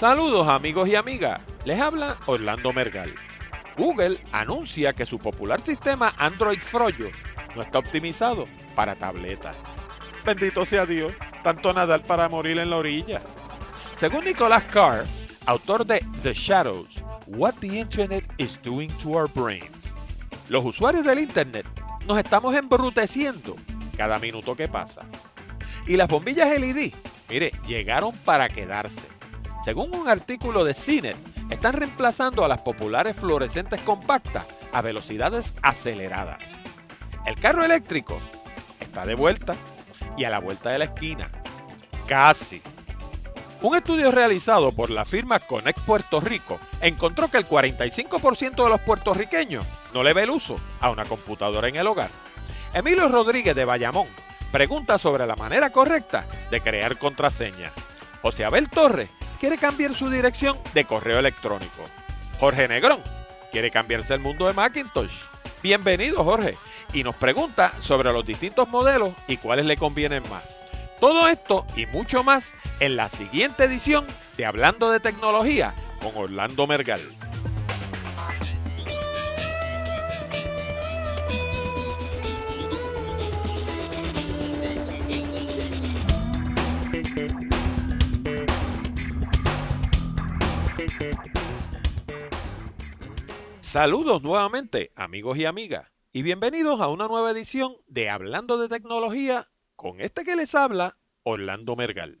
Saludos amigos y amigas, les habla Orlando Mergal. Google anuncia que su popular sistema Android Froyo no está optimizado para tabletas. Bendito sea Dios, tanto nadar para morir en la orilla. Según Nicholas Carr, autor de The Shadows, What the Internet is Doing to Our Brains, los usuarios del Internet nos estamos embruteciendo cada minuto que pasa. Y las bombillas LED, mire, llegaron para quedarse. Según un artículo de CINET, están reemplazando a las populares fluorescentes compactas a velocidades aceleradas. El carro eléctrico está de vuelta y a la vuelta de la esquina. Casi. Un estudio realizado por la firma Connect Puerto Rico encontró que el 45% de los puertorriqueños no le ve el uso a una computadora en el hogar. Emilio Rodríguez de Bayamón pregunta sobre la manera correcta de crear contraseña. José Abel Torres quiere cambiar su dirección de correo electrónico. Jorge Negrón quiere cambiarse el mundo de Macintosh. Bienvenido Jorge. Y nos pregunta sobre los distintos modelos y cuáles le convienen más. Todo esto y mucho más en la siguiente edición de Hablando de Tecnología con Orlando Mergal. Saludos nuevamente amigos y amigas y bienvenidos a una nueva edición de Hablando de Tecnología con este que les habla Orlando Mergal.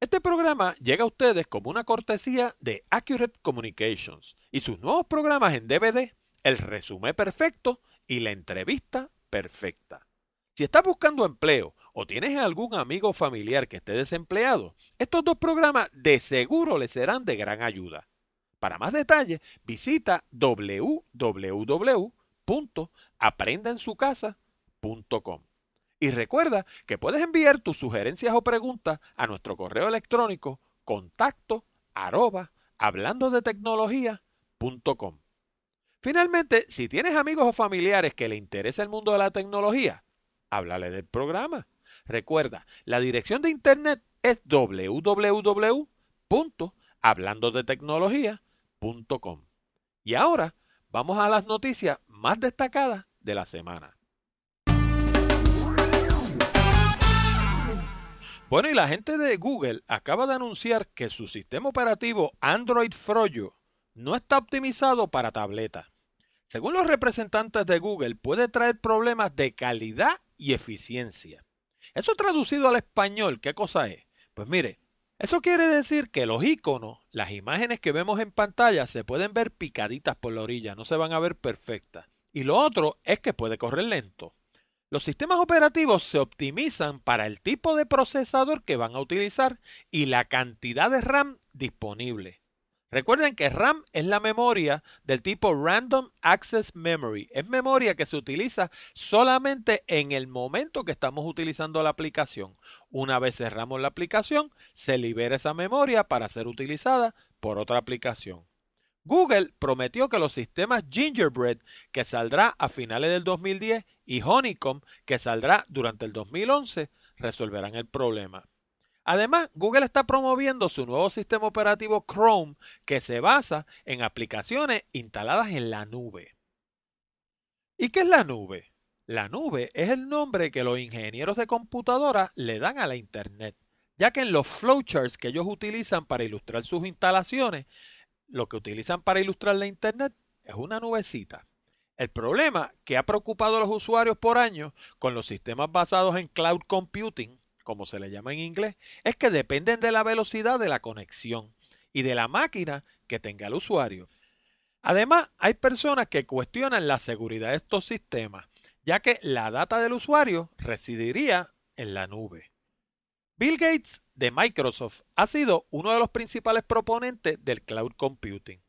Este programa llega a ustedes como una cortesía de Accurate Communications y sus nuevos programas en DVD, El resumen perfecto y La entrevista perfecta. Si estás buscando empleo o tienes algún amigo familiar que esté desempleado, estos dos programas de seguro les serán de gran ayuda. Para más detalles, visita www.aprendaensucasa.com. Y recuerda que puedes enviar tus sugerencias o preguntas a nuestro correo electrónico contacto de tecnología.com. Finalmente, si tienes amigos o familiares que le interesa el mundo de la tecnología, háblale del programa. Recuerda, la dirección de internet es www.hablandodetecnología.com. Y ahora vamos a las noticias más destacadas de la semana. Bueno, y la gente de Google acaba de anunciar que su sistema operativo Android Froyo no está optimizado para tabletas. Según los representantes de Google, puede traer problemas de calidad y eficiencia. Eso traducido al español, ¿qué cosa es? Pues mire, eso quiere decir que los iconos, las imágenes que vemos en pantalla, se pueden ver picaditas por la orilla, no se van a ver perfectas. Y lo otro es que puede correr lento. Los sistemas operativos se optimizan para el tipo de procesador que van a utilizar y la cantidad de RAM disponible. Recuerden que RAM es la memoria del tipo Random Access Memory. Es memoria que se utiliza solamente en el momento que estamos utilizando la aplicación. Una vez cerramos la aplicación, se libera esa memoria para ser utilizada por otra aplicación. Google prometió que los sistemas Gingerbread, que saldrá a finales del 2010, y Honeycomb, que saldrá durante el 2011, resolverán el problema. Además, Google está promoviendo su nuevo sistema operativo Chrome, que se basa en aplicaciones instaladas en la nube. ¿Y qué es la nube? La nube es el nombre que los ingenieros de computadora le dan a la Internet, ya que en los flowcharts que ellos utilizan para ilustrar sus instalaciones, lo que utilizan para ilustrar la Internet es una nubecita. El problema que ha preocupado a los usuarios por años con los sistemas basados en cloud computing, como se le llama en inglés, es que dependen de la velocidad de la conexión y de la máquina que tenga el usuario. Además, hay personas que cuestionan la seguridad de estos sistemas, ya que la data del usuario residiría en la nube. Bill Gates de Microsoft ha sido uno de los principales proponentes del cloud computing,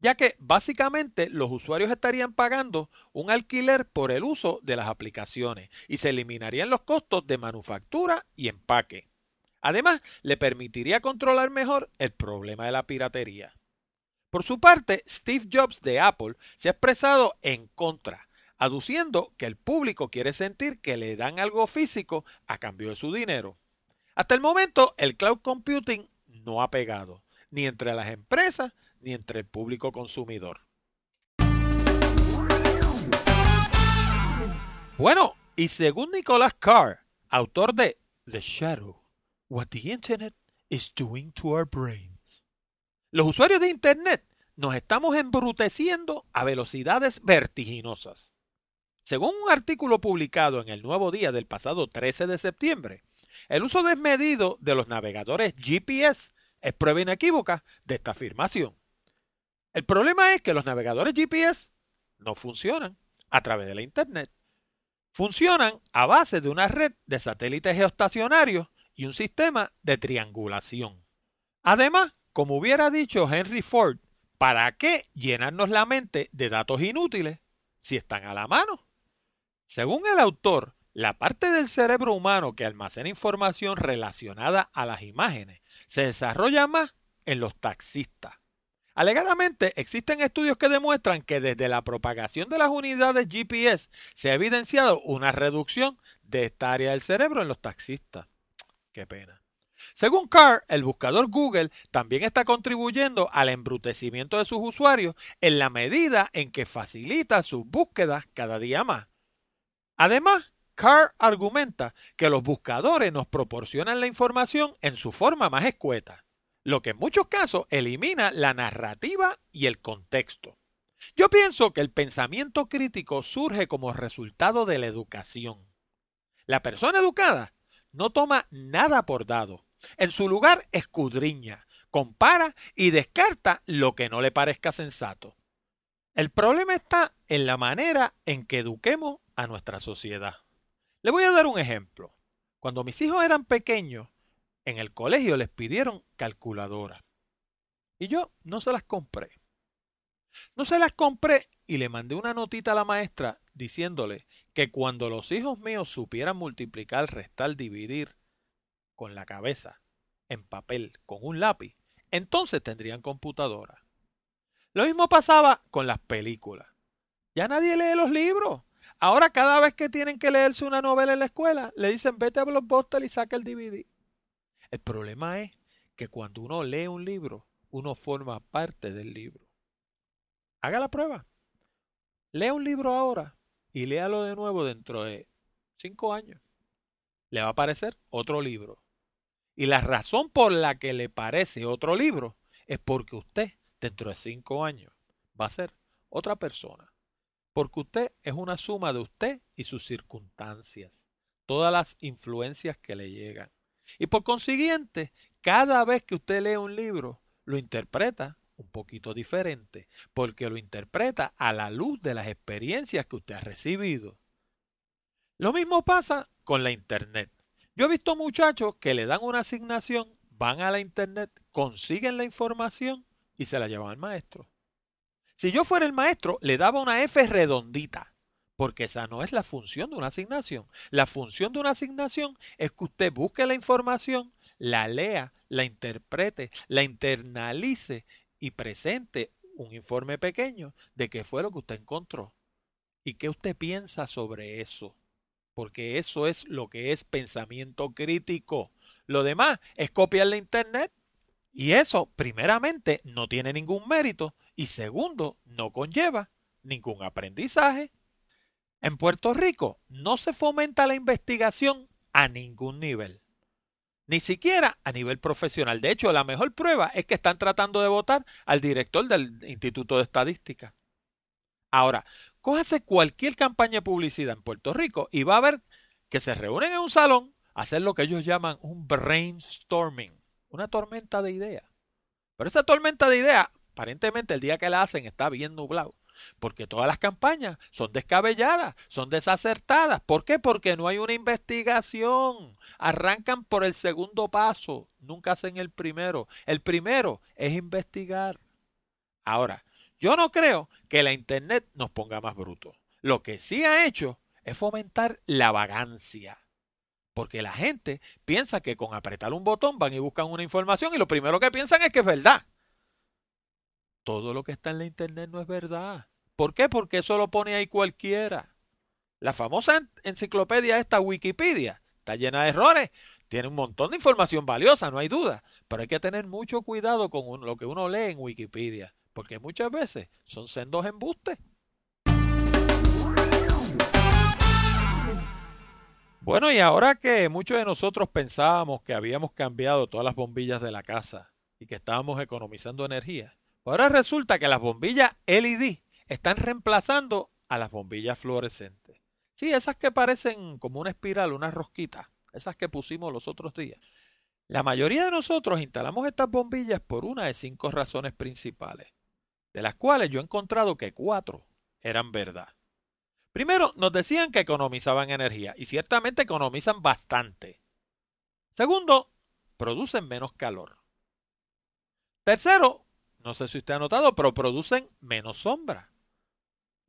ya que básicamente los usuarios estarían pagando un alquiler por el uso de las aplicaciones y se eliminarían los costos de manufactura y empaque. Además, le permitiría controlar mejor el problema de la piratería. Por su parte, Steve Jobs de Apple se ha expresado en contra, aduciendo que el público quiere sentir que le dan algo físico a cambio de su dinero. Hasta el momento, el cloud computing no ha pegado. ni entre las empresas, ni entre el público consumidor. Bueno, y según Nicholas Carr, autor de The Shadow, What the Internet is Doing to Our Brains, los usuarios de Internet nos estamos embruteciendo a velocidades vertiginosas. Según un artículo publicado en el Nuevo Día del pasado 13 de septiembre, el uso desmedido de los navegadores GPS es prueba inequívoca de esta afirmación. El problema es que los navegadores GPS no funcionan a través de la Internet. Funcionan a base de una red de satélites geoestacionarios y un sistema de triangulación. Además, como hubiera dicho Henry Ford, ¿para qué llenarnos la mente de datos inútiles si están a la mano? Según el autor, la parte del cerebro humano que almacena información relacionada a las imágenes se desarrolla más en los taxistas. Alegadamente, existen estudios que demuestran que desde la propagación de las unidades GPS se ha evidenciado una reducción de esta área del cerebro en los taxistas. Qué pena. Según Carr, el buscador Google también está contribuyendo al embrutecimiento de sus usuarios en la medida en que facilita sus búsquedas cada día más. Además, Carr argumenta que los buscadores nos proporcionan la información en su forma más escueta, lo que en muchos casos elimina la narrativa y el contexto. Yo pienso que el pensamiento crítico surge como resultado de la educación. La persona educada no toma nada por dado. En su lugar escudriña, compara y descarta lo que no le parezca sensato. El problema está en la manera en que eduquemos a nuestra sociedad. Le voy a dar un ejemplo. Cuando mis hijos eran pequeños, en el colegio les pidieron calculadora. Y yo no se las compré. No se las compré y le mandé una notita a la maestra diciéndole que cuando los hijos míos supieran multiplicar, restar, dividir con la cabeza, en papel, con un lápiz, entonces tendrían computadora. Lo mismo pasaba con las películas. Ya nadie lee los libros. Ahora cada vez que tienen que leerse una novela en la escuela, le dicen vete a Blockbuster y saca el DVD. El problema es que cuando uno lee un libro, uno forma parte del libro. Haga la prueba. Lea un libro ahora y léalo de nuevo dentro de cinco años. Le va a aparecer otro libro. Y la razón por la que le parece otro libro es porque usted, dentro de cinco años, va a ser otra persona porque usted es una suma de usted y sus circunstancias, todas las influencias que le llegan. Y por consiguiente, cada vez que usted lee un libro, lo interpreta un poquito diferente, porque lo interpreta a la luz de las experiencias que usted ha recibido. Lo mismo pasa con la Internet. Yo he visto muchachos que le dan una asignación, van a la Internet, consiguen la información y se la llevan al maestro. Si yo fuera el maestro, le daba una F redondita, porque esa no es la función de una asignación. La función de una asignación es que usted busque la información, la lea, la interprete, la internalice y presente un informe pequeño de qué fue lo que usted encontró y qué usted piensa sobre eso. Porque eso es lo que es pensamiento crítico. Lo demás es copiar la internet. Y eso, primeramente, no tiene ningún mérito y segundo, no conlleva ningún aprendizaje. En Puerto Rico no se fomenta la investigación a ningún nivel, ni siquiera a nivel profesional. De hecho, la mejor prueba es que están tratando de votar al director del Instituto de Estadística. Ahora, cójase cualquier campaña de publicidad en Puerto Rico y va a ver que se reúnen en un salón a hacer lo que ellos llaman un brainstorming, una tormenta de ideas. Pero esa tormenta de ideas aparentemente el día que la hacen está bien nublado. Porque todas las campañas son descabelladas, son desacertadas. ¿Por qué? Porque no hay una investigación. Arrancan por el segundo paso, nunca hacen el primero. El primero es investigar. Ahora, yo no creo que la Internet nos ponga más brutos. Lo que sí ha hecho es fomentar la vagancia. Porque la gente piensa que con apretar un botón van y buscan una información y lo primero que piensan es que es verdad todo lo que está en la internet no es verdad. ¿Por qué? Porque eso lo pone ahí cualquiera. La famosa enciclopedia esta Wikipedia está llena de errores, tiene un montón de información valiosa, no hay duda, pero hay que tener mucho cuidado con lo que uno lee en Wikipedia, porque muchas veces son sendos embustes. Bueno, y ahora que muchos de nosotros pensábamos que habíamos cambiado todas las bombillas de la casa y que estábamos economizando energía, ahora resulta que las bombillas LED están reemplazando a las bombillas fluorescentes. Sí, esas que parecen como una espiral, una rosquita, esas que pusimos los otros días. La mayoría de nosotros instalamos estas bombillas por una de cinco razones principales, de las cuales yo he encontrado que cuatro eran verdad. Primero, nos decían que economizaban energía, y ciertamente economizan bastante. Segundo, producen menos calor. Tercero, no sé si usted ha notado, pero producen menos sombra.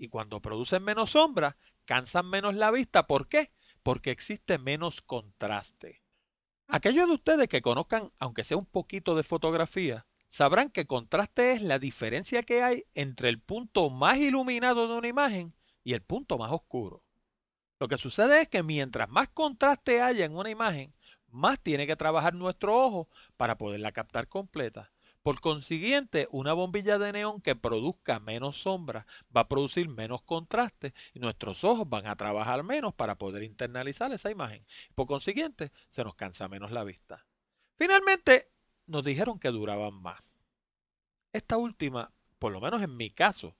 Y cuando producen menos sombra, cansan menos la vista. ¿Por qué? Porque existe menos contraste. Aquellos de ustedes que conozcan, aunque sea un poquito de fotografía, sabrán que contraste es la diferencia que hay entre el punto más iluminado de una imagen y el punto más oscuro. Lo que sucede es que mientras más contraste haya en una imagen, más tiene que trabajar nuestro ojo para poderla captar completa. Por consiguiente, una bombilla de neón que produzca menos sombra va a producir menos contraste y nuestros ojos van a trabajar menos para poder internalizar esa imagen. Por consiguiente, se nos cansa menos la vista. Finalmente, nos dijeron que duraban más. Esta última, por lo menos en mi caso,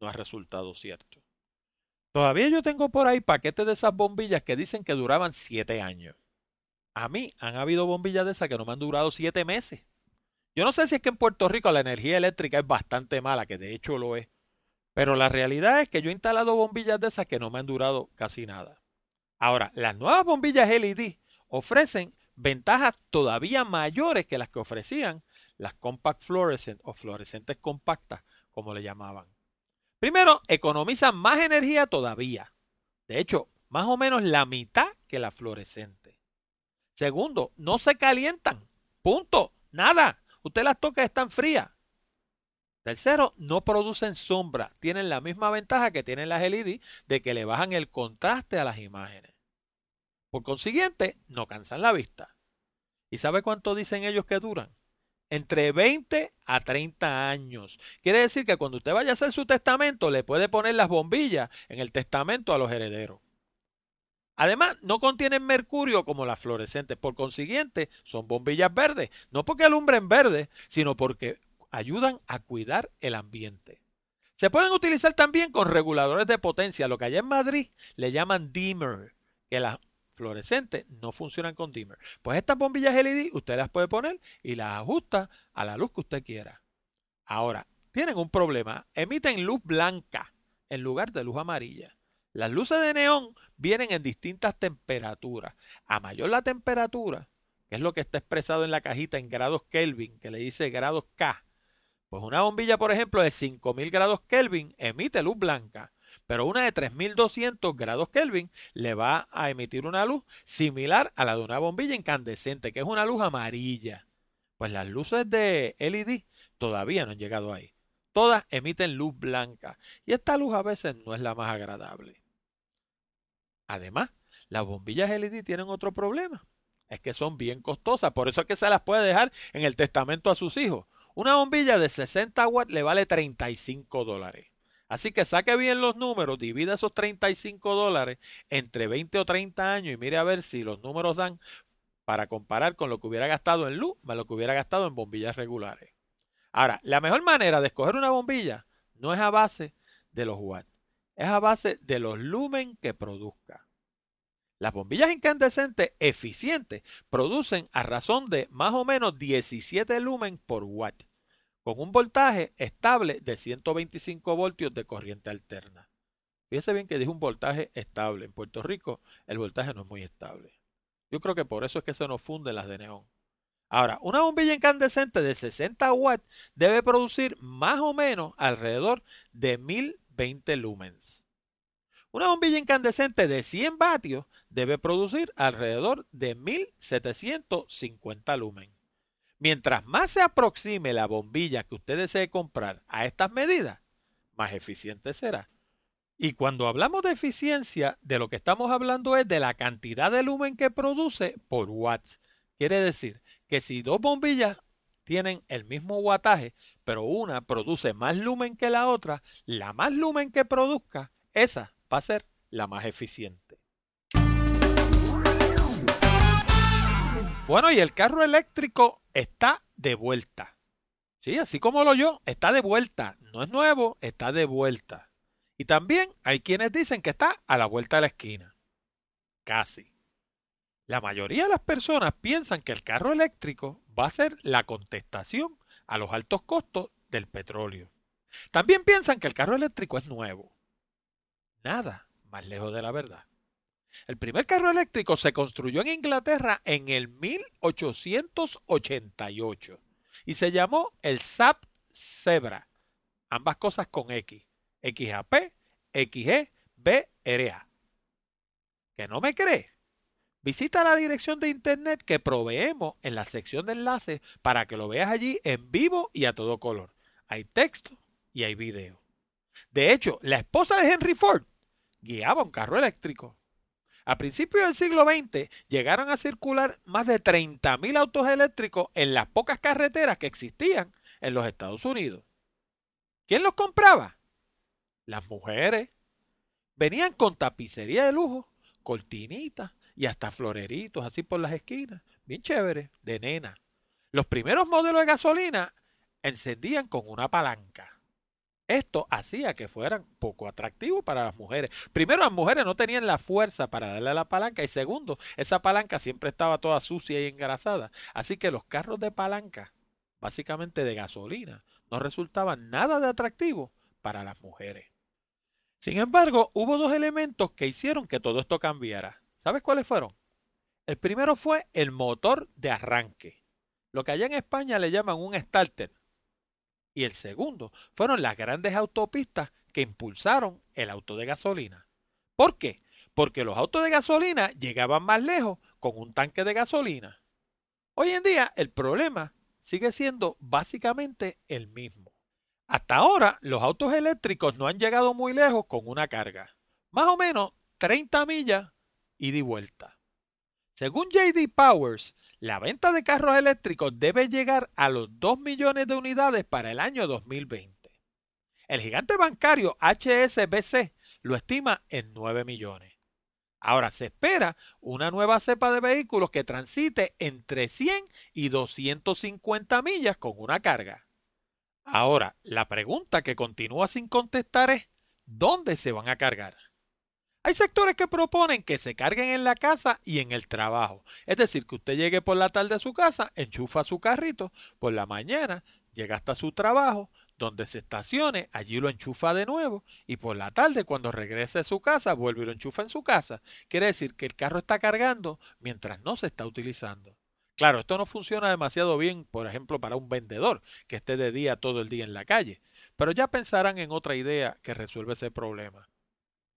no ha resultado cierto. Todavía yo tengo por ahí paquetes de esas bombillas que dicen que duraban siete años. A mí han habido bombillas de esas que no me han durado siete meses. Yo no sé si es que en Puerto Rico la energía eléctrica es bastante mala, que de hecho lo es. Pero la realidad es que yo he instalado bombillas de esas que no me han durado casi nada. Ahora, las nuevas bombillas LED ofrecen ventajas todavía mayores que las que ofrecían las compact fluorescent o fluorescentes compactas, como le llamaban. Primero, economizan más energía todavía. De hecho, más o menos la mitad que la fluorescente. Segundo, no se calientan. Punto. Nada. Usted las toca y están frías. Tercero, no producen sombra. Tienen la misma ventaja que tienen las LED de que le bajan el contraste a las imágenes. Por consiguiente, no cansan la vista. ¿Y sabe cuánto dicen ellos que duran? Entre 20 a 30 años. Quiere decir que cuando usted vaya a hacer su testamento, le puede poner las bombillas en el testamento a los herederos. Además, no contienen mercurio como las fluorescentes, por consiguiente, son bombillas verdes, no porque alumbren verde, sino porque ayudan a cuidar el ambiente. Se pueden utilizar también con reguladores de potencia, lo que allá en Madrid le llaman dimmer, que las fluorescentes no funcionan con dimmer. Pues estas bombillas LED usted las puede poner y las ajusta a la luz que usted quiera. Ahora, tienen un problema, emiten luz blanca en lugar de luz amarilla. Las luces de neón vienen en distintas temperaturas. A mayor la temperatura, que es lo que está expresado en la cajita en grados Kelvin, que le dice grados K, pues una bombilla, por ejemplo, de 5000 grados Kelvin emite luz blanca, pero una de 3200 grados Kelvin le va a emitir una luz similar a la de una bombilla incandescente, que es una luz amarilla. Pues las luces de LED todavía no han llegado ahí. Todas emiten luz blanca y esta luz a veces no es la más agradable. Además, las bombillas LED tienen otro problema. Es que son bien costosas, por eso es que se las puede dejar en el testamento a sus hijos. Una bombilla de 60 watts le vale 35 dólares. Así que saque bien los números, divida esos 35 dólares entre 20 o 30 años y mire a ver si los números dan para comparar con lo que hubiera gastado en luz más lo que hubiera gastado en bombillas regulares. Ahora, la mejor manera de escoger una bombilla no es a base de los watts, es a base de los lumen que produzca. Las bombillas incandescentes eficientes producen a razón de más o menos 17 lumen por watt, con un voltaje estable de 125 voltios de corriente alterna. Fíjese bien que dijo un voltaje estable. En Puerto Rico el voltaje no es muy estable. Yo creo que por eso es que se nos funden las de neón. Ahora, una bombilla incandescente de 60 watts debe producir más o menos alrededor de 1020 lumens. Una bombilla incandescente de 100 vatios debe producir alrededor de 1750 lumen. Mientras más se aproxime la bombilla que usted desee comprar a estas medidas, más eficiente será. Y cuando hablamos de eficiencia, de lo que estamos hablando es de la cantidad de lumen que produce por watts. Quiere decir que si dos bombillas tienen el mismo wattaje, pero una produce más lumen que la otra, la más lumen que produzca, esa va a ser la más eficiente. Bueno, y el carro eléctrico está de vuelta. Sí, así como lo yo, está de vuelta. No es nuevo, está de vuelta. Y también hay quienes dicen que está a la vuelta de la esquina. Casi. La mayoría de las personas piensan que el carro eléctrico va a ser la contestación a los altos costos del petróleo. También piensan que el carro eléctrico es nuevo. Nada más lejos de la verdad. El primer carro eléctrico se construyó en Inglaterra en el 1888 y se llamó el Saab Zebra, ambas cosas con X, XAP, XG, BRA. ¿Que no me cree? Visita la dirección de internet que proveemos en la sección de enlaces para que lo veas allí en vivo y a todo color. Hay texto y hay video. De hecho, la esposa de Henry Ford guiaba un carro eléctrico. A principios del siglo XX llegaron a circular más de 30.000 autos eléctricos en las pocas carreteras que existían en los Estados Unidos. ¿Quién los compraba? Las mujeres. Venían con tapicería de lujo, cortinitas y hasta floreritos así por las esquinas. Bien chévere, de nena. Los primeros modelos de gasolina encendían con una palanca. Esto hacía que fueran poco atractivos para las mujeres. Primero, las mujeres no tenían la fuerza para darle a la palanca y segundo, esa palanca siempre estaba toda sucia y engrasada. Así que los carros de palanca, básicamente de gasolina, no resultaban nada de atractivo para las mujeres. Sin embargo, hubo dos elementos que hicieron que todo esto cambiara. ¿Sabes cuáles fueron? El primero fue el motor de arranque, lo que allá en España le llaman un starter y el segundo fueron las grandes autopistas que impulsaron el auto de gasolina. ¿Por qué? Porque los autos de gasolina llegaban más lejos con un tanque de gasolina. Hoy en día el problema sigue siendo básicamente el mismo. Hasta ahora los autos eléctricos no han llegado muy lejos con una carga. Más o menos 30 millas y de vuelta. Según JD Powers, la venta de carros eléctricos debe llegar a los 2 millones de unidades para el año 2020. El gigante bancario HSBC lo estima en 9 millones. Ahora se espera una nueva cepa de vehículos que transite entre 100 y 250 millas con una carga. Ahora, la pregunta que continúa sin contestar es, ¿dónde se van a cargar? Hay sectores que proponen que se carguen en la casa y en el trabajo. Es decir, que usted llegue por la tarde a su casa, enchufa su carrito, por la mañana llega hasta su trabajo, donde se estacione, allí lo enchufa de nuevo y por la tarde cuando regrese a su casa vuelve y lo enchufa en su casa. Quiere decir que el carro está cargando mientras no se está utilizando. Claro, esto no funciona demasiado bien, por ejemplo, para un vendedor que esté de día todo el día en la calle, pero ya pensarán en otra idea que resuelve ese problema.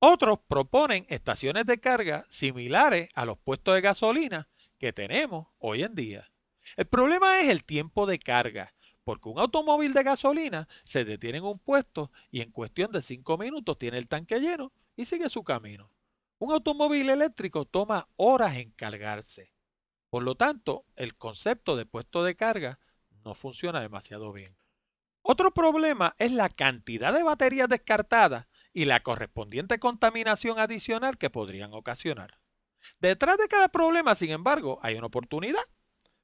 Otros proponen estaciones de carga similares a los puestos de gasolina que tenemos hoy en día. El problema es el tiempo de carga, porque un automóvil de gasolina se detiene en un puesto y en cuestión de cinco minutos tiene el tanque lleno y sigue su camino. Un automóvil eléctrico toma horas en cargarse. Por lo tanto, el concepto de puesto de carga no funciona demasiado bien. Otro problema es la cantidad de baterías descartadas y la correspondiente contaminación adicional que podrían ocasionar. Detrás de cada problema, sin embargo, hay una oportunidad.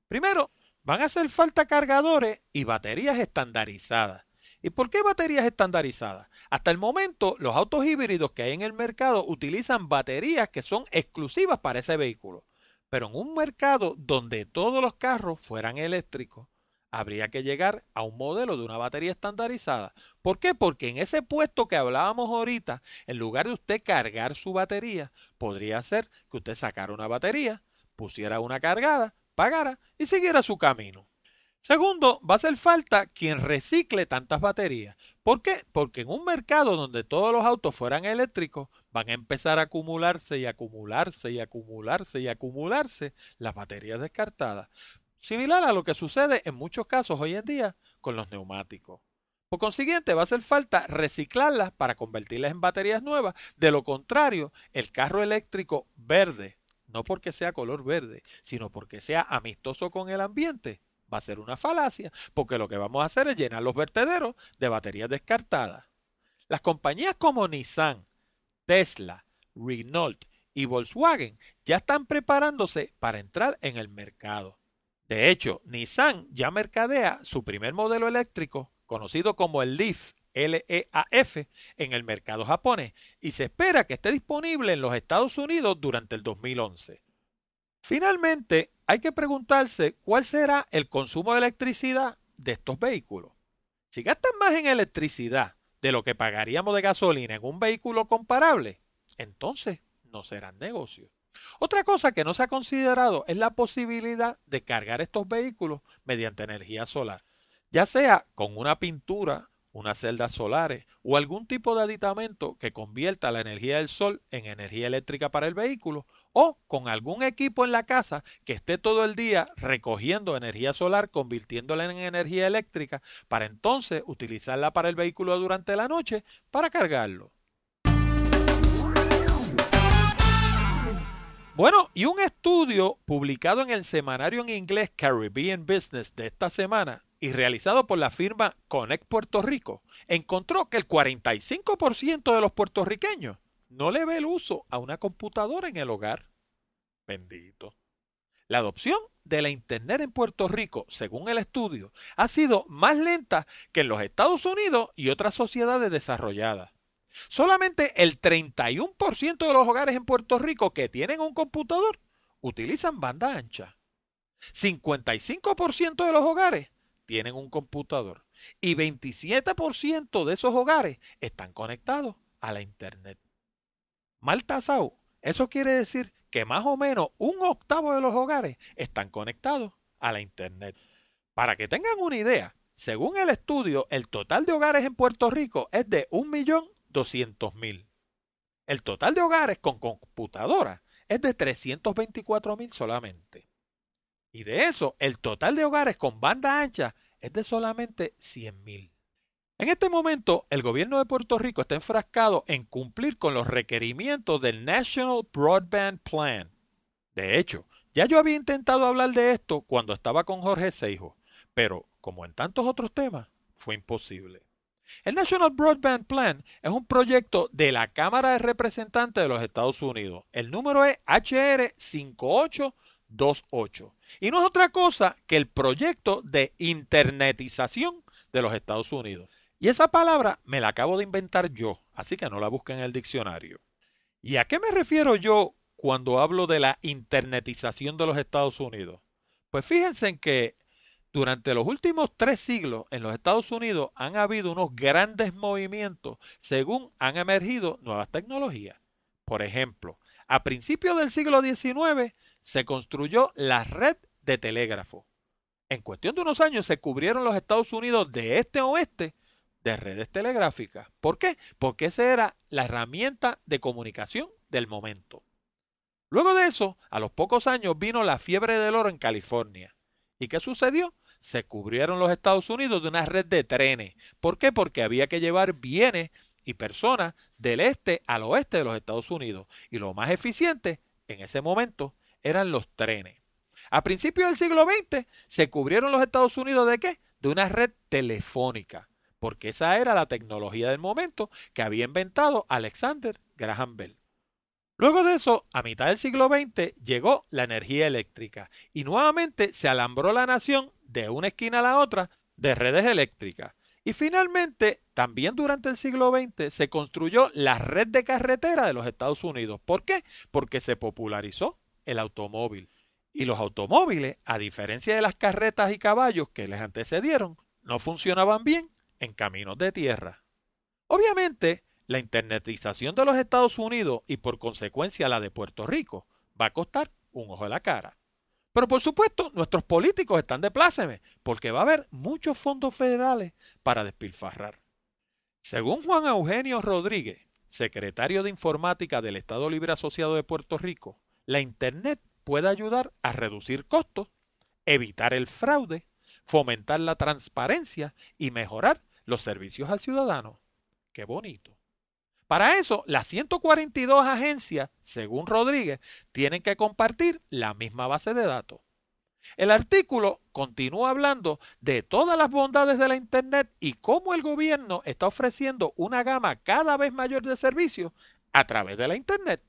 Primero, van a hacer falta cargadores y baterías estandarizadas. ¿Y por qué baterías estandarizadas? Hasta el momento, los autos híbridos que hay en el mercado utilizan baterías que son exclusivas para ese vehículo. Pero en un mercado donde todos los carros fueran eléctricos, habría que llegar a un modelo de una batería estandarizada. ¿Por qué? Porque en ese puesto que hablábamos ahorita, en lugar de usted cargar su batería, podría ser que usted sacara una batería, pusiera una cargada, pagara y siguiera su camino. Segundo, va a hacer falta quien recicle tantas baterías. ¿Por qué? Porque en un mercado donde todos los autos fueran eléctricos, van a empezar a acumularse y acumularse y acumularse y acumularse las baterías descartadas similar a lo que sucede en muchos casos hoy en día con los neumáticos. Por consiguiente, va a hacer falta reciclarlas para convertirlas en baterías nuevas. De lo contrario, el carro eléctrico verde no porque sea color verde, sino porque sea amistoso con el ambiente, va a ser una falacia, porque lo que vamos a hacer es llenar los vertederos de baterías descartadas. Las compañías como Nissan, Tesla, Renault y Volkswagen ya están preparándose para entrar en el mercado. De hecho, Nissan ya mercadea su primer modelo eléctrico, conocido como el Leaf LEAF, en el mercado japonés y se espera que esté disponible en los Estados Unidos durante el 2011. Finalmente, hay que preguntarse cuál será el consumo de electricidad de estos vehículos. Si gastan más en electricidad de lo que pagaríamos de gasolina en un vehículo comparable, entonces no serán negocios. Otra cosa que no se ha considerado es la posibilidad de cargar estos vehículos mediante energía solar, ya sea con una pintura, unas celdas solares o algún tipo de aditamento que convierta la energía del sol en energía eléctrica para el vehículo o con algún equipo en la casa que esté todo el día recogiendo energía solar, convirtiéndola en energía eléctrica para entonces utilizarla para el vehículo durante la noche para cargarlo. Bueno, y un estudio publicado en el semanario en inglés Caribbean Business de esta semana y realizado por la firma Connect Puerto Rico encontró que el 45% de los puertorriqueños no le ve el uso a una computadora en el hogar. Bendito. La adopción de la Internet en Puerto Rico, según el estudio, ha sido más lenta que en los Estados Unidos y otras sociedades desarrolladas. Solamente el 31% de los hogares en Puerto Rico que tienen un computador utilizan banda ancha. 55% de los hogares tienen un computador y 27% de esos hogares están conectados a la Internet. Mal tasado, eso quiere decir que más o menos un octavo de los hogares están conectados a la Internet. Para que tengan una idea, según el estudio, el total de hogares en Puerto Rico es de un millón 200 mil. El total de hogares con computadora es de 324 mil solamente. Y de eso, el total de hogares con banda ancha es de solamente 100 mil. En este momento, el gobierno de Puerto Rico está enfrascado en cumplir con los requerimientos del National Broadband Plan. De hecho, ya yo había intentado hablar de esto cuando estaba con Jorge Seijo, pero como en tantos otros temas, fue imposible. El National Broadband Plan es un proyecto de la Cámara de Representantes de los Estados Unidos. El número es HR 5828 y no es otra cosa que el proyecto de internetización de los Estados Unidos. Y esa palabra me la acabo de inventar yo, así que no la busquen en el diccionario. ¿Y a qué me refiero yo cuando hablo de la internetización de los Estados Unidos? Pues fíjense en que durante los últimos tres siglos en los Estados Unidos han habido unos grandes movimientos según han emergido nuevas tecnologías. Por ejemplo, a principios del siglo XIX se construyó la red de telégrafo. En cuestión de unos años se cubrieron los Estados Unidos de este a oeste de redes telegráficas. ¿Por qué? Porque esa era la herramienta de comunicación del momento. Luego de eso, a los pocos años vino la fiebre del oro en California. ¿Y qué sucedió? Se cubrieron los Estados Unidos de una red de trenes. ¿Por qué? Porque había que llevar bienes y personas del este al oeste de los Estados Unidos. Y lo más eficiente en ese momento eran los trenes. A principios del siglo XX se cubrieron los Estados Unidos de qué? De una red telefónica, porque esa era la tecnología del momento que había inventado Alexander Graham Bell. Luego de eso, a mitad del siglo XX, llegó la energía eléctrica y nuevamente se alambró la nación de una esquina a la otra de redes eléctricas. Y finalmente, también durante el siglo XX se construyó la red de carretera de los Estados Unidos. ¿Por qué? Porque se popularizó el automóvil. Y los automóviles, a diferencia de las carretas y caballos que les antecedieron, no funcionaban bien en caminos de tierra. Obviamente, la internetización de los Estados Unidos y por consecuencia la de Puerto Rico va a costar un ojo de la cara. Pero por supuesto, nuestros políticos están de pláceme, porque va a haber muchos fondos federales para despilfarrar. Según Juan Eugenio Rodríguez, secretario de Informática del Estado Libre Asociado de Puerto Rico, la Internet puede ayudar a reducir costos, evitar el fraude, fomentar la transparencia y mejorar los servicios al ciudadano. Qué bonito. Para eso, las 142 agencias, según Rodríguez, tienen que compartir la misma base de datos. El artículo continúa hablando de todas las bondades de la Internet y cómo el gobierno está ofreciendo una gama cada vez mayor de servicios a través de la Internet.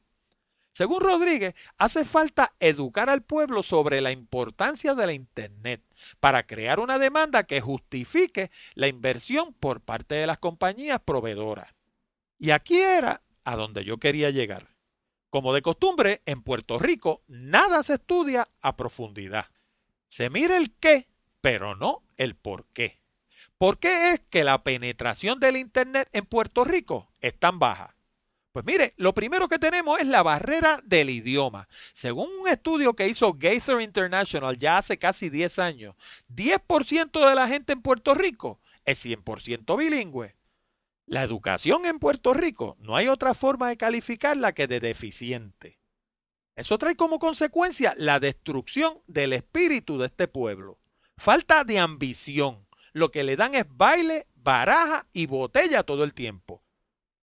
Según Rodríguez, hace falta educar al pueblo sobre la importancia de la Internet para crear una demanda que justifique la inversión por parte de las compañías proveedoras. Y aquí era a donde yo quería llegar. Como de costumbre, en Puerto Rico nada se estudia a profundidad. Se mira el qué, pero no el por qué. ¿Por qué es que la penetración del Internet en Puerto Rico es tan baja? Pues mire, lo primero que tenemos es la barrera del idioma. Según un estudio que hizo Gaither International ya hace casi 10 años, 10% de la gente en Puerto Rico es 100% bilingüe. La educación en Puerto Rico no hay otra forma de calificarla que de deficiente. Eso trae como consecuencia la destrucción del espíritu de este pueblo. Falta de ambición. Lo que le dan es baile, baraja y botella todo el tiempo.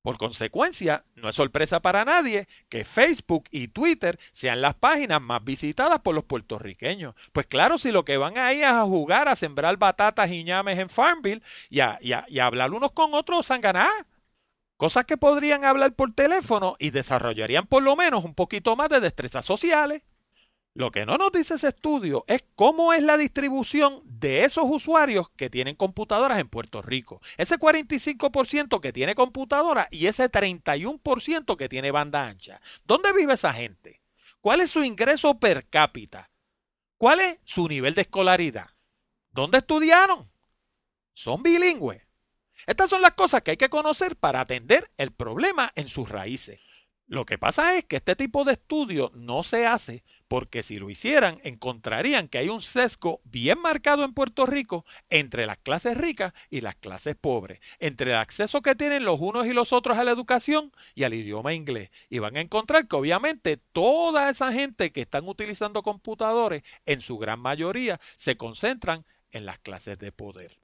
Por consecuencia, no es sorpresa para nadie que Facebook y Twitter sean las páginas más visitadas por los puertorriqueños. Pues claro, si lo que van ahí es a jugar, a sembrar batatas y ñames en Farmville y a, hablar unos con otros, han ganado. Cosas que podrían hablar por teléfono y desarrollarían por lo menos un poquito más de destrezas sociales. Lo que no nos dice ese estudio es cómo es la distribución de esos usuarios que tienen computadoras en Puerto Rico. Ese 45% que tiene computadora y ese 31% que tiene banda ancha. ¿Dónde vive esa gente? ¿Cuál es su ingreso per cápita? ¿Cuál es su nivel de escolaridad? ¿Dónde estudiaron? ¿Son bilingües? Estas son las cosas que hay que conocer para atender el problema en sus raíces. Lo que pasa es que este tipo de estudio no se hace porque si lo hicieran encontrarían que hay un sesgo bien marcado en Puerto Rico entre las clases ricas y las clases pobres, entre el acceso que tienen los unos y los otros a la educación y al idioma inglés. Y van a encontrar que obviamente toda esa gente que están utilizando computadores, en su gran mayoría, se concentran en las clases de poder.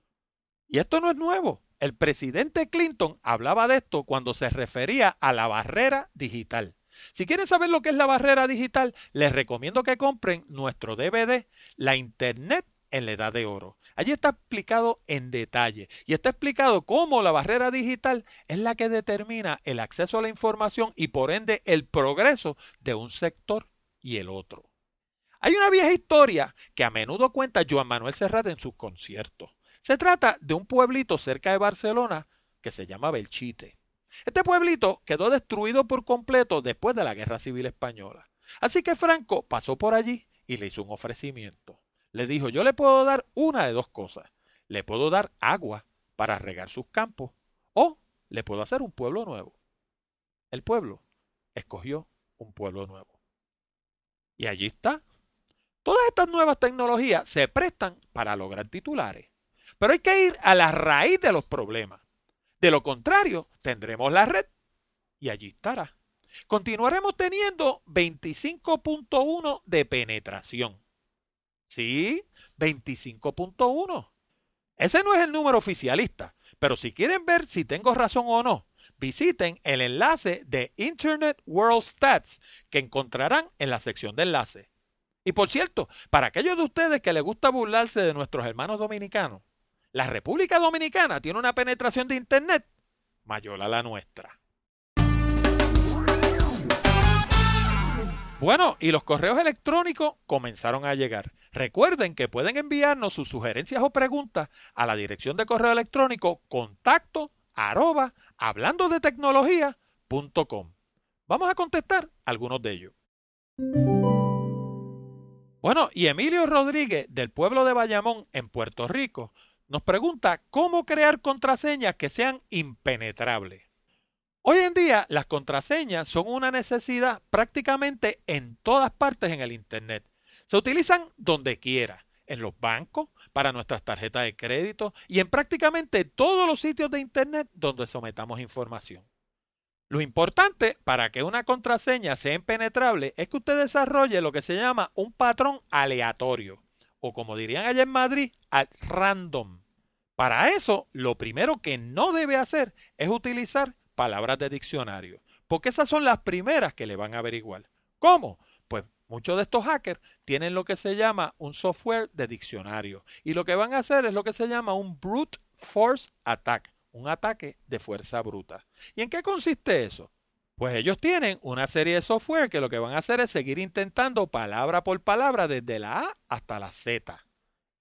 Y esto no es nuevo. El presidente Clinton hablaba de esto cuando se refería a la barrera digital. Si quieren saber lo que es la barrera digital, les recomiendo que compren nuestro DVD, La Internet en la Edad de Oro. Allí está explicado en detalle y está explicado cómo la barrera digital es la que determina el acceso a la información y por ende el progreso de un sector y el otro. Hay una vieja historia que a menudo cuenta Joan Manuel Serrat en sus conciertos. Se trata de un pueblito cerca de Barcelona que se llama Belchite. Este pueblito quedó destruido por completo después de la Guerra Civil Española. Así que Franco pasó por allí y le hizo un ofrecimiento. Le dijo, yo le puedo dar una de dos cosas. Le puedo dar agua para regar sus campos o le puedo hacer un pueblo nuevo. El pueblo escogió un pueblo nuevo. Y allí está. Todas estas nuevas tecnologías se prestan para lograr titulares. Pero hay que ir a la raíz de los problemas. De lo contrario, tendremos la red y allí estará. Continuaremos teniendo 25.1 de penetración. Sí, 25.1. Ese no es el número oficialista, pero si quieren ver si tengo razón o no, visiten el enlace de Internet World Stats que encontrarán en la sección de enlace. Y por cierto, para aquellos de ustedes que les gusta burlarse de nuestros hermanos dominicanos, la República Dominicana tiene una penetración de Internet mayor a la nuestra. Bueno, y los correos electrónicos comenzaron a llegar. Recuerden que pueden enviarnos sus sugerencias o preguntas a la dirección de correo electrónico contacto arroba hablando de tecnología.com. Vamos a contestar algunos de ellos. Bueno, y Emilio Rodríguez del pueblo de Bayamón en Puerto Rico nos pregunta cómo crear contraseñas que sean impenetrables. Hoy en día las contraseñas son una necesidad prácticamente en todas partes en el Internet. Se utilizan donde quiera, en los bancos, para nuestras tarjetas de crédito y en prácticamente todos los sitios de Internet donde sometamos información. Lo importante para que una contraseña sea impenetrable es que usted desarrolle lo que se llama un patrón aleatorio o como dirían allá en Madrid, random. Para eso, lo primero que no debe hacer es utilizar palabras de diccionario, porque esas son las primeras que le van a averiguar. ¿Cómo? Pues muchos de estos hackers tienen lo que se llama un software de diccionario y lo que van a hacer es lo que se llama un brute force attack, un ataque de fuerza bruta. ¿Y en qué consiste eso? Pues ellos tienen una serie de software que lo que van a hacer es seguir intentando palabra por palabra desde la A hasta la Z.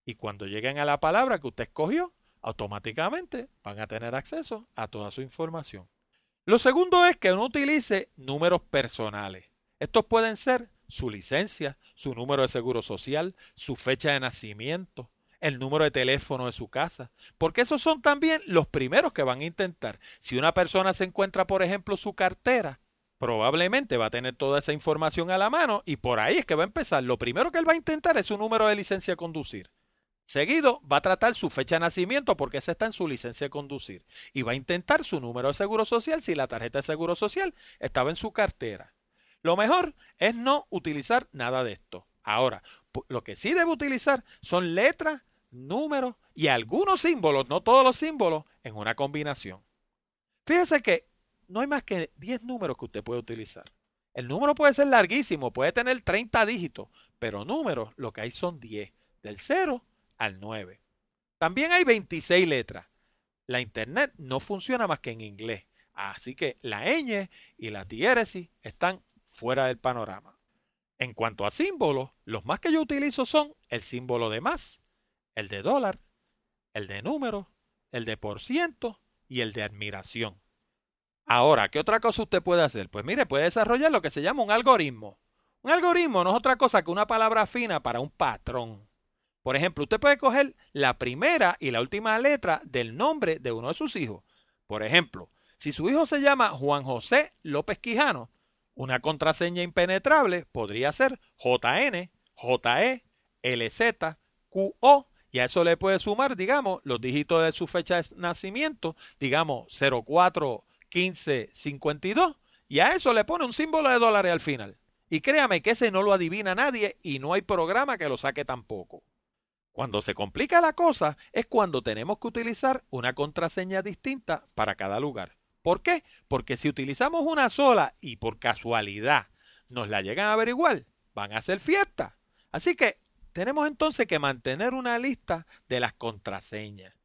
Y cuando lleguen a la palabra que usted escogió, automáticamente van a tener acceso a toda su información. Lo segundo es que uno utilice números personales. Estos pueden ser su licencia, su número de seguro social, su fecha de nacimiento, el número de teléfono de su casa, porque esos son también los primeros que van a intentar. Si una persona se encuentra, por ejemplo, su cartera, probablemente va a tener toda esa información a la mano y por ahí es que va a empezar. Lo primero que él va a intentar es su número de licencia de conducir. Seguido va a tratar su fecha de nacimiento porque esa está en su licencia de conducir. Y va a intentar su número de seguro social si la tarjeta de seguro social estaba en su cartera. Lo mejor es no utilizar nada de esto. Ahora, lo que sí debe utilizar son letras números y algunos símbolos, no todos los símbolos, en una combinación. Fíjese que no hay más que 10 números que usted puede utilizar. El número puede ser larguísimo, puede tener 30 dígitos, pero números lo que hay son 10, del 0 al 9. También hay 26 letras. La Internet no funciona más que en inglés, así que la ñ y la diéresis están fuera del panorama. En cuanto a símbolos, los más que yo utilizo son el símbolo de más, el de dólar, el de número, el de por ciento y el de admiración. Ahora, ¿qué otra cosa usted puede hacer? Pues mire, puede desarrollar lo que se llama un algoritmo. Un algoritmo no es otra cosa que una palabra fina para un patrón. Por ejemplo, usted puede coger la primera y la última letra del nombre de uno de sus hijos. Por ejemplo, si su hijo se llama Juan José López Quijano, una contraseña impenetrable podría ser JN, JE, y a eso le puede sumar, digamos, los dígitos de su fecha de nacimiento, digamos 04 15 52, y a eso le pone un símbolo de dólares al final. Y créame que ese no lo adivina nadie y no hay programa que lo saque tampoco. Cuando se complica la cosa es cuando tenemos que utilizar una contraseña distinta para cada lugar. ¿Por qué? Porque si utilizamos una sola y por casualidad nos la llegan a averiguar, van a hacer fiesta. Así que tenemos entonces que mantener una lista de las contraseñas,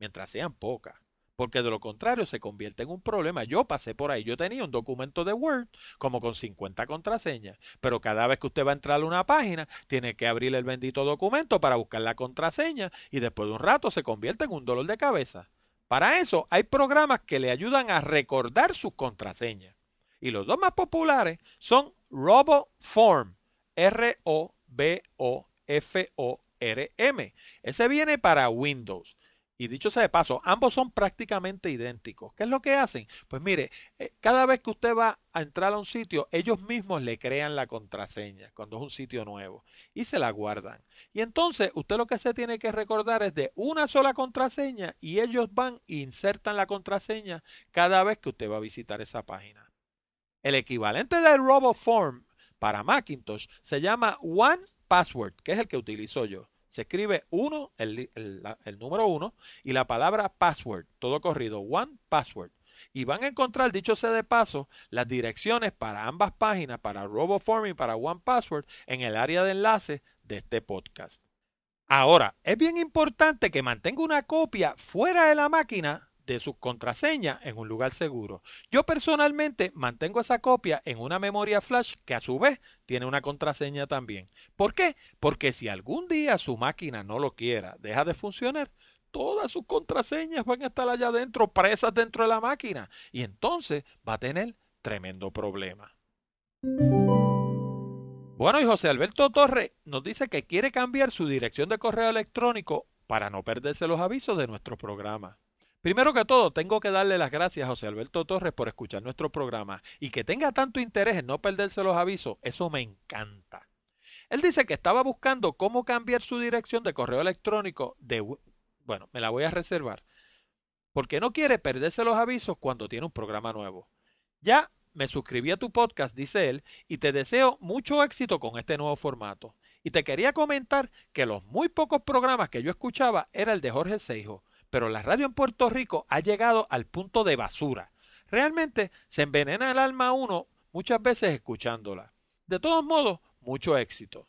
mientras sean pocas, porque de lo contrario se convierte en un problema. Yo pasé por ahí, yo tenía un documento de Word como con 50 contraseñas, pero cada vez que usted va a entrar a una página, tiene que abrir el bendito documento para buscar la contraseña y después de un rato se convierte en un dolor de cabeza. Para eso hay programas que le ayudan a recordar sus contraseñas. Y los dos más populares son RoboForm, R-O-B-O F-O-R-M. Ese viene para Windows. Y dicho sea de paso, ambos son prácticamente idénticos. ¿Qué es lo que hacen? Pues mire, eh, cada vez que usted va a entrar a un sitio, ellos mismos le crean la contraseña cuando es un sitio nuevo y se la guardan. Y entonces usted lo que se tiene que recordar es de una sola contraseña y ellos van e insertan la contraseña cada vez que usted va a visitar esa página. El equivalente del RoboForm para Macintosh se llama One password, que es el que utilizo yo. Se escribe uno, el, número uno, y la palabra password, todo corrido, one password. Y van a encontrar, dicho sea de paso, las direcciones para ambas páginas, para RoboForm para One Password, en el área de enlace de este podcast. Ahora, es bien importante que mantenga una copia fuera de la máquina de sus contraseñas en un lugar seguro. Yo personalmente mantengo esa copia en una memoria flash que a su vez tiene una contraseña también. ¿Por qué? Porque si algún día su máquina no lo quiera, deja de funcionar, todas sus contraseñas van a estar allá adentro, presas dentro de la máquina. Y entonces va a tener tremendo problema. Bueno, y José Alberto Torre nos dice que quiere cambiar su dirección de correo electrónico para no perderse los avisos de nuestro programa. Primero que todo, tengo que darle las gracias a José Alberto Torres por escuchar nuestro programa y que tenga tanto interés en no perderse los avisos, eso me encanta. Él dice que estaba buscando cómo cambiar su dirección de correo electrónico de... Bueno, me la voy a reservar. Porque no quiere perderse los avisos cuando tiene un programa nuevo. Ya me suscribí a tu podcast, dice él, y te deseo mucho éxito con este nuevo formato. Y te quería comentar que los muy pocos programas que yo escuchaba era el de Jorge Seijo, pero la radio en Puerto Rico ha llegado al punto de basura. Realmente se envenena el alma a uno muchas veces escuchándola. De todos modos, mucho éxito.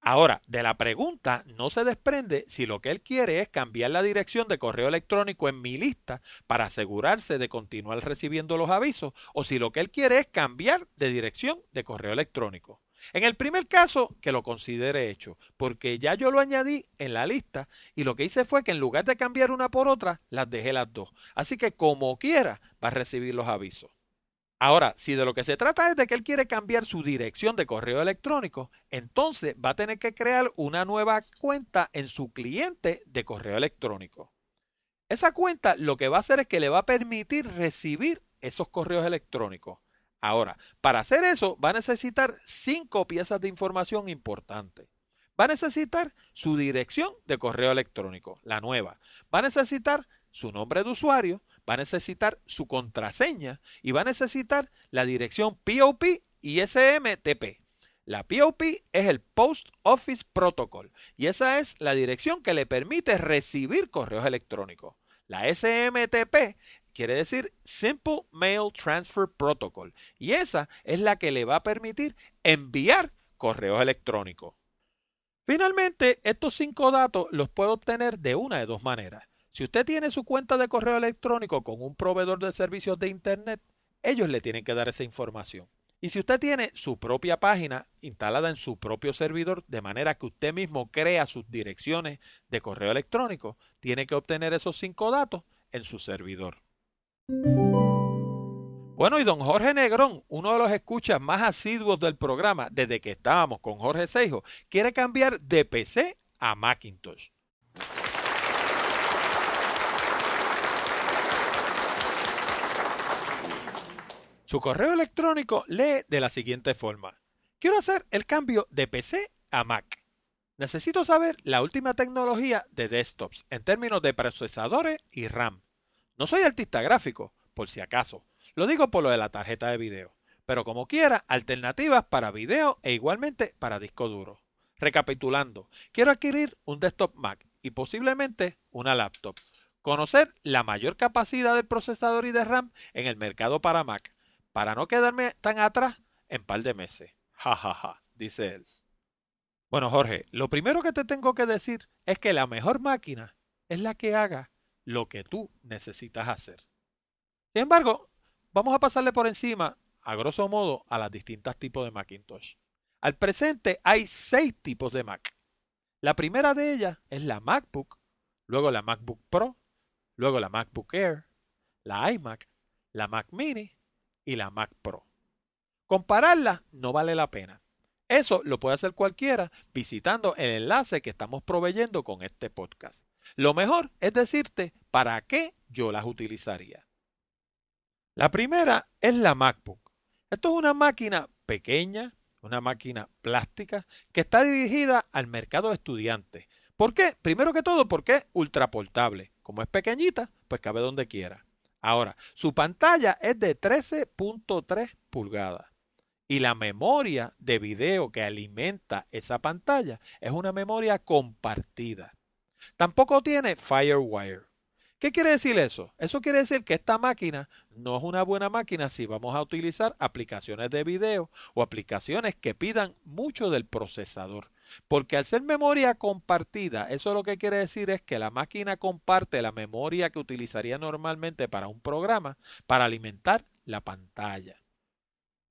Ahora, de la pregunta no se desprende si lo que él quiere es cambiar la dirección de correo electrónico en mi lista para asegurarse de continuar recibiendo los avisos o si lo que él quiere es cambiar de dirección de correo electrónico. En el primer caso, que lo considere hecho, porque ya yo lo añadí en la lista y lo que hice fue que en lugar de cambiar una por otra, las dejé las dos. Así que como quiera, va a recibir los avisos. Ahora, si de lo que se trata es de que él quiere cambiar su dirección de correo electrónico, entonces va a tener que crear una nueva cuenta en su cliente de correo electrónico. Esa cuenta lo que va a hacer es que le va a permitir recibir esos correos electrónicos. Ahora, para hacer eso va a necesitar cinco piezas de información importantes. Va a necesitar su dirección de correo electrónico, la nueva. Va a necesitar su nombre de usuario, va a necesitar su contraseña y va a necesitar la dirección POP y SMTP. La POP es el Post Office Protocol y esa es la dirección que le permite recibir correos electrónicos. La SMTP quiere decir Simple Mail Transfer Protocol y esa es la que le va a permitir enviar correos electrónicos. Finalmente, estos cinco datos los puede obtener de una de dos maneras. Si usted tiene su cuenta de correo electrónico con un proveedor de servicios de Internet, ellos le tienen que dar esa información. Y si usted tiene su propia página instalada en su propio servidor, de manera que usted mismo crea sus direcciones de correo electrónico, tiene que obtener esos cinco datos en su servidor. Bueno, y don Jorge Negrón, uno de los escuchas más asiduos del programa desde que estábamos con Jorge Seijo, quiere cambiar de PC a Macintosh. Su correo electrónico lee de la siguiente forma. Quiero hacer el cambio de PC a Mac. Necesito saber la última tecnología de desktops en términos de procesadores y RAM. No soy artista gráfico, por si acaso. Lo digo por lo de la tarjeta de video. Pero como quiera, alternativas para video e igualmente para disco duro. Recapitulando, quiero adquirir un desktop Mac y posiblemente una laptop. Conocer la mayor capacidad del procesador y de RAM en el mercado para Mac para no quedarme tan atrás en par de meses. Ja, ja, ja, dice él. Bueno, Jorge, lo primero que te tengo que decir es que la mejor máquina es la que haga lo que tú necesitas hacer. Sin embargo, vamos a pasarle por encima, a grosso modo, a las distintas tipos de Macintosh. Al presente hay seis tipos de Mac. La primera de ellas es la MacBook, luego la MacBook Pro, luego la MacBook Air, la iMac, la Mac Mini y la Mac Pro. Compararlas no vale la pena. Eso lo puede hacer cualquiera visitando el enlace que estamos proveyendo con este podcast. Lo mejor es decirte para qué yo las utilizaría. La primera es la MacBook. Esto es una máquina pequeña, una máquina plástica que está dirigida al mercado de estudiantes. ¿Por qué? Primero que todo porque es ultraportable. Como es pequeñita, pues cabe donde quiera. Ahora, su pantalla es de 13.3 pulgadas y la memoria de video que alimenta esa pantalla es una memoria compartida. Tampoco tiene Firewire. ¿Qué quiere decir eso? Eso quiere decir que esta máquina no es una buena máquina si vamos a utilizar aplicaciones de video o aplicaciones que pidan mucho del procesador. Porque al ser memoria compartida, eso lo que quiere decir es que la máquina comparte la memoria que utilizaría normalmente para un programa para alimentar la pantalla.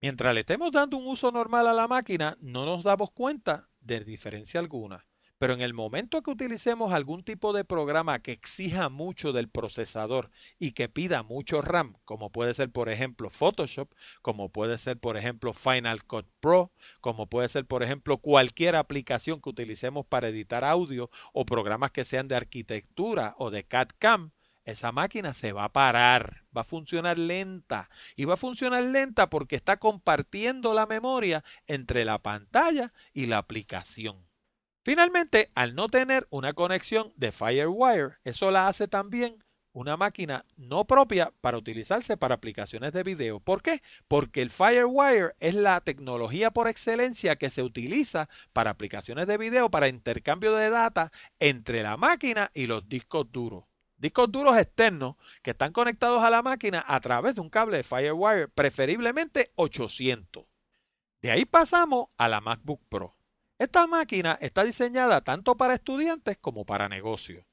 Mientras le estemos dando un uso normal a la máquina, no nos damos cuenta de diferencia alguna. Pero en el momento que utilicemos algún tipo de programa que exija mucho del procesador y que pida mucho RAM, como puede ser por ejemplo Photoshop, como puede ser por ejemplo Final Cut Pro, como puede ser por ejemplo cualquier aplicación que utilicemos para editar audio o programas que sean de arquitectura o de CAD-CAM, esa máquina se va a parar, va a funcionar lenta. Y va a funcionar lenta porque está compartiendo la memoria entre la pantalla y la aplicación. Finalmente, al no tener una conexión de FireWire, eso la hace también una máquina no propia para utilizarse para aplicaciones de video. ¿Por qué? Porque el FireWire es la tecnología por excelencia que se utiliza para aplicaciones de video, para intercambio de data entre la máquina y los discos duros. discos duros externos que están conectados a la máquina a través de un cable de Firewire, preferiblemente 800. De ahí pasamos a la MacBook Pro. Esta máquina está diseñada tanto para estudiantes como para negocios.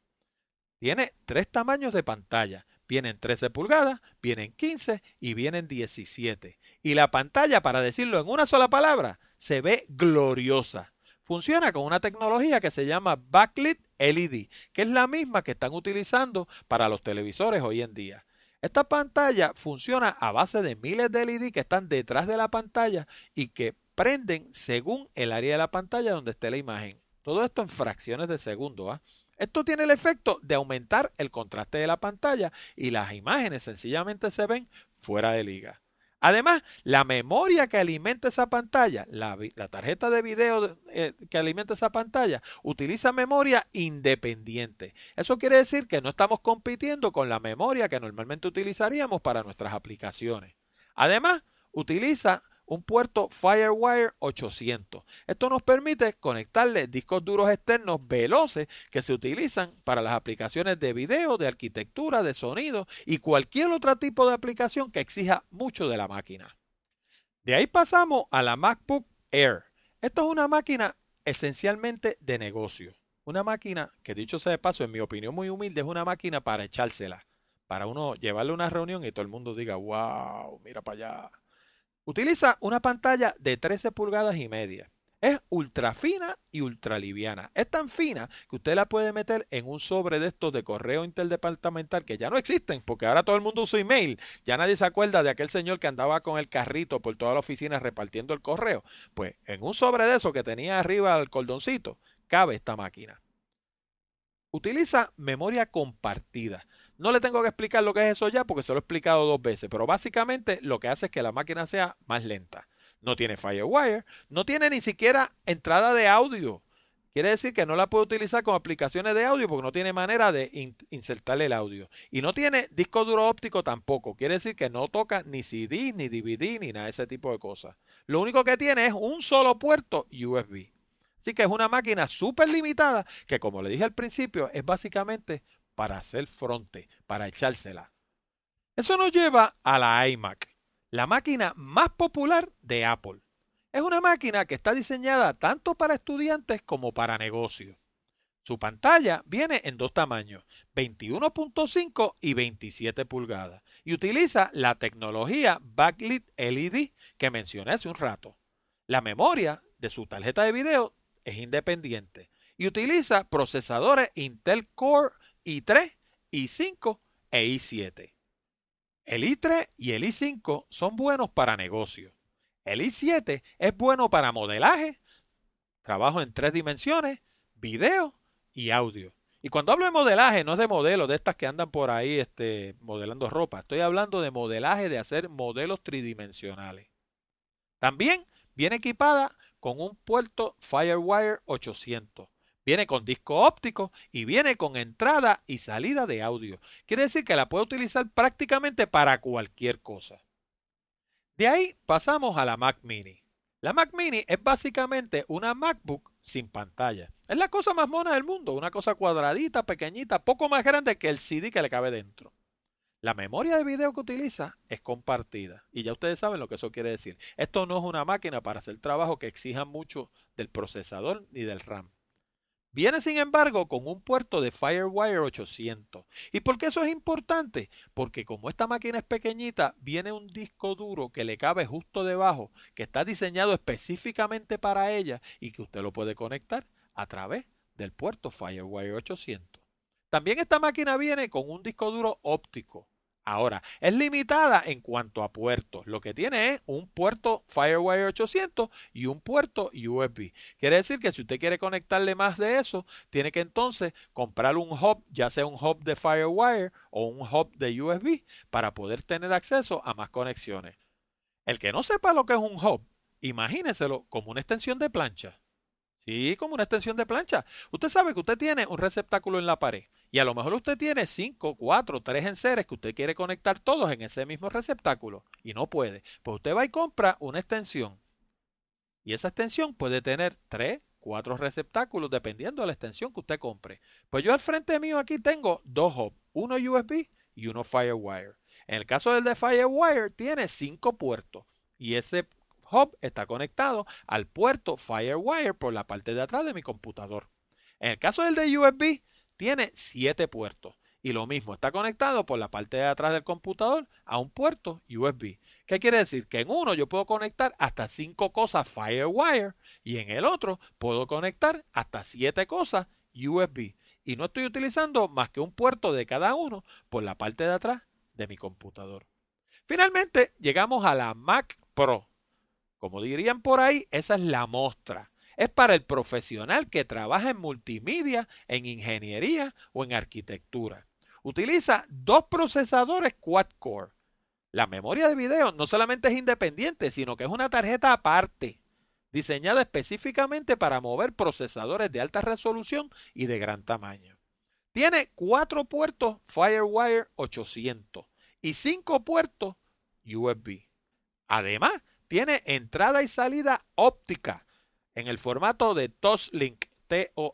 Tiene tres tamaños de pantalla. Vienen 13 pulgadas, vienen 15 y vienen 17. Y la pantalla, para decirlo en una sola palabra, se ve gloriosa. Funciona con una tecnología que se llama Backlit LED, que es la misma que están utilizando para los televisores hoy en día. Esta pantalla funciona a base de miles de LED que están detrás de la pantalla y que prenden según el área de la pantalla donde esté la imagen. Todo esto en fracciones de segundo. ¿ah? Esto tiene el efecto de aumentar el contraste de la pantalla y las imágenes sencillamente se ven fuera de liga. Además, la memoria que alimenta esa pantalla, la, tarjeta de video eh, que alimenta esa pantalla, utiliza memoria independiente. Eso quiere decir que no estamos compitiendo con la memoria que normalmente utilizaríamos para nuestras aplicaciones. Además, utiliza un puerto Firewire 800. Esto nos permite conectarle discos duros externos veloces que se utilizan para las aplicaciones de video, de arquitectura, de sonido y cualquier otro tipo de aplicación que exija mucho de la máquina. De ahí pasamos a la MacBook Air. Esto es una máquina esencialmente de negocio. Una máquina que dicho sea de paso, en mi opinión muy humilde, es una máquina para echársela. Para uno llevarle una reunión y todo el mundo diga, wow, mira para allá Utiliza una pantalla de 13 pulgadas y media. Es ultra fina y ultra liviana. Es tan fina que usted la puede meter en un sobre de estos de correo interdepartamental que ya no existen porque ahora todo el mundo usa email. Ya nadie se acuerda de aquel señor que andaba con el carrito por toda la oficina repartiendo el correo. Pues en un sobre de eso que tenía arriba el cordoncito cabe esta máquina. Utiliza memoria compartida. No le tengo que explicar lo que es eso ya porque se lo he explicado dos veces, pero básicamente lo que hace es que la máquina sea más lenta. No tiene Firewire, no tiene ni siquiera entrada de audio. Quiere decir que no la puede utilizar con aplicaciones de audio porque no tiene manera de insertarle el audio. Y no tiene disco duro óptico tampoco. Quiere decir que no toca ni CD, ni DVD, ni nada de ese tipo de cosas. Lo único que tiene es un solo puerto USB. Así que es una máquina súper limitada que, como le dije al principio, es básicamente para hacer fronte, para echársela. Eso nos lleva a la iMac, la máquina más popular de Apple. Es una máquina que está diseñada tanto para estudiantes como para negocios. Su pantalla viene en dos tamaños, 21.5 y 27 pulgadas, y utiliza la tecnología Backlit LED que mencioné hace un rato. La memoria de su tarjeta de video es independiente y utiliza procesadores Intel Core i3, i5 e i7. El i3 y el i5 son buenos para negocios. El i7 es bueno para modelaje, trabajo en tres dimensiones, video y audio. Y cuando hablo de modelaje, no es de modelos de estas que andan por ahí este, modelando ropa. Estoy hablando de modelaje de hacer modelos tridimensionales. También viene equipada con un puerto Firewire 800 Viene con disco óptico y viene con entrada y salida de audio. Quiere decir que la puede utilizar prácticamente para cualquier cosa. De ahí pasamos a la Mac Mini. La Mac Mini es básicamente una MacBook sin pantalla. Es la cosa más mona del mundo, una cosa cuadradita, pequeñita, poco más grande que el CD que le cabe dentro. La memoria de video que utiliza es compartida y ya ustedes saben lo que eso quiere decir. Esto no es una máquina para hacer trabajo que exija mucho del procesador ni del RAM. Viene sin embargo con un puerto de Firewire 800. ¿Y por qué eso es importante? Porque como esta máquina es pequeñita, viene un disco duro que le cabe justo debajo, que está diseñado específicamente para ella y que usted lo puede conectar a través del puerto Firewire 800. También esta máquina viene con un disco duro óptico Ahora, es limitada en cuanto a puertos. Lo que tiene es un puerto Firewire 800 y un puerto USB. Quiere decir que si usted quiere conectarle más de eso, tiene que entonces comprar un hub, ya sea un hub de Firewire o un hub de USB, para poder tener acceso a más conexiones. El que no sepa lo que es un hub, imagíneselo como una extensión de plancha. Sí, como una extensión de plancha. Usted sabe que usted tiene un receptáculo en la pared y a lo mejor usted tiene 5, 4, 3 enseres que usted quiere conectar todos en ese mismo receptáculo y no puede. Pues usted va y compra una extensión. Y esa extensión puede tener 3, 4 receptáculos dependiendo de la extensión que usted compre. Pues yo al frente mío aquí tengo dos hubs. uno USB y uno Firewire. En el caso del de Firewire tiene cinco puertos y ese hub está conectado al puerto Firewire por la parte de atrás de mi computador. En el caso del de USB tiene siete puertos y lo mismo está conectado por la parte de atrás del computador a un puerto USB. ¿Qué quiere decir? Que en uno yo puedo conectar hasta cinco cosas Firewire y en el otro puedo conectar hasta siete cosas USB. Y no estoy utilizando más que un puerto de cada uno por la parte de atrás de mi computador. Finalmente llegamos a la Mac Pro. Como dirían por ahí, esa es la muestra. Es para el profesional que trabaja en multimedia, en ingeniería o en arquitectura. Utiliza dos procesadores quad-core. La memoria de video no solamente es independiente, sino que es una tarjeta aparte, diseñada específicamente para mover procesadores de alta resolución y de gran tamaño. Tiene cuatro puertos Firewire 800 y cinco puertos USB. Además, tiene entrada y salida óptica en el formato de Toslink, T-O-S-L-I-N-K.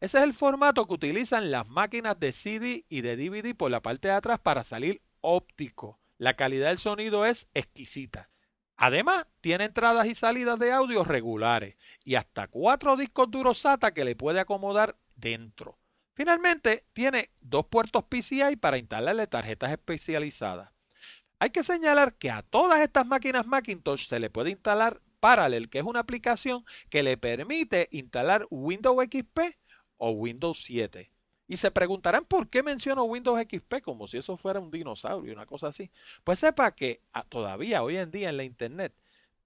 Ese es el formato que utilizan las máquinas de CD y de DVD por la parte de atrás para salir óptico. La calidad del sonido es exquisita. Además, tiene entradas y salidas de audio regulares y hasta cuatro discos duros SATA que le puede acomodar dentro. Finalmente, tiene dos puertos PCI para instalarle tarjetas especializadas. Hay que señalar que a todas estas máquinas Macintosh se le puede instalar Parallel, que es una aplicación que le permite instalar Windows XP o Windows 7. Y se preguntarán por qué menciono Windows XP como si eso fuera un dinosaurio, una cosa así. Pues sepa que ah, todavía hoy en día en la Internet,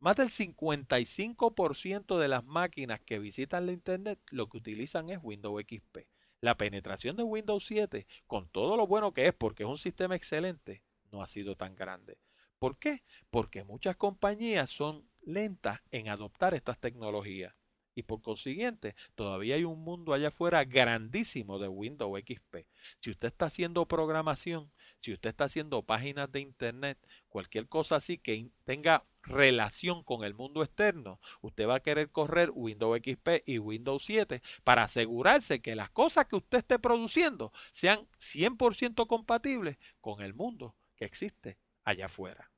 más del 55% de las máquinas que visitan la Internet lo que utilizan es Windows XP. La penetración de Windows 7, con todo lo bueno que es, porque es un sistema excelente, no ha sido tan grande. ¿Por qué? Porque muchas compañías son lentas en adoptar estas tecnologías y por consiguiente todavía hay un mundo allá afuera grandísimo de Windows XP. Si usted está haciendo programación, si usted está haciendo páginas de internet, cualquier cosa así que tenga relación con el mundo externo, usted va a querer correr Windows XP y Windows 7 para asegurarse que las cosas que usted esté produciendo sean 100% compatibles con el mundo que existe allá afuera.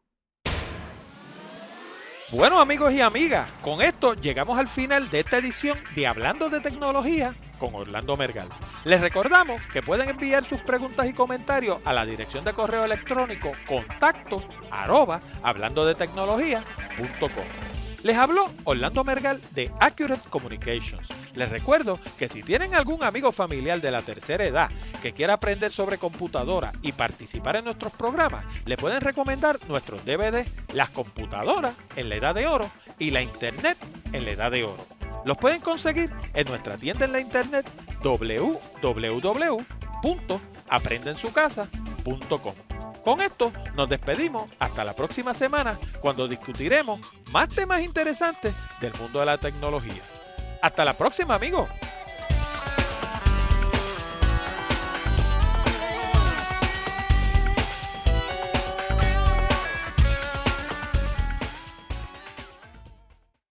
Bueno amigos y amigas, con esto llegamos al final de esta edición de Hablando de Tecnología con Orlando Mergal. Les recordamos que pueden enviar sus preguntas y comentarios a la dirección de correo electrónico contacto arroba hablando de Les habló Orlando Mergal de Accurate Communications. Les recuerdo que si tienen algún amigo familiar de la tercera edad que quiera aprender sobre computadora y participar en nuestros programas, le pueden recomendar nuestros DVD Las computadoras en la edad de oro y la Internet en la edad de oro. Los pueden conseguir en nuestra tienda en la Internet www.aprendensucasa.com. Con esto nos despedimos hasta la próxima semana cuando discutiremos más temas interesantes del mundo de la tecnología. Hasta la próxima, amigo.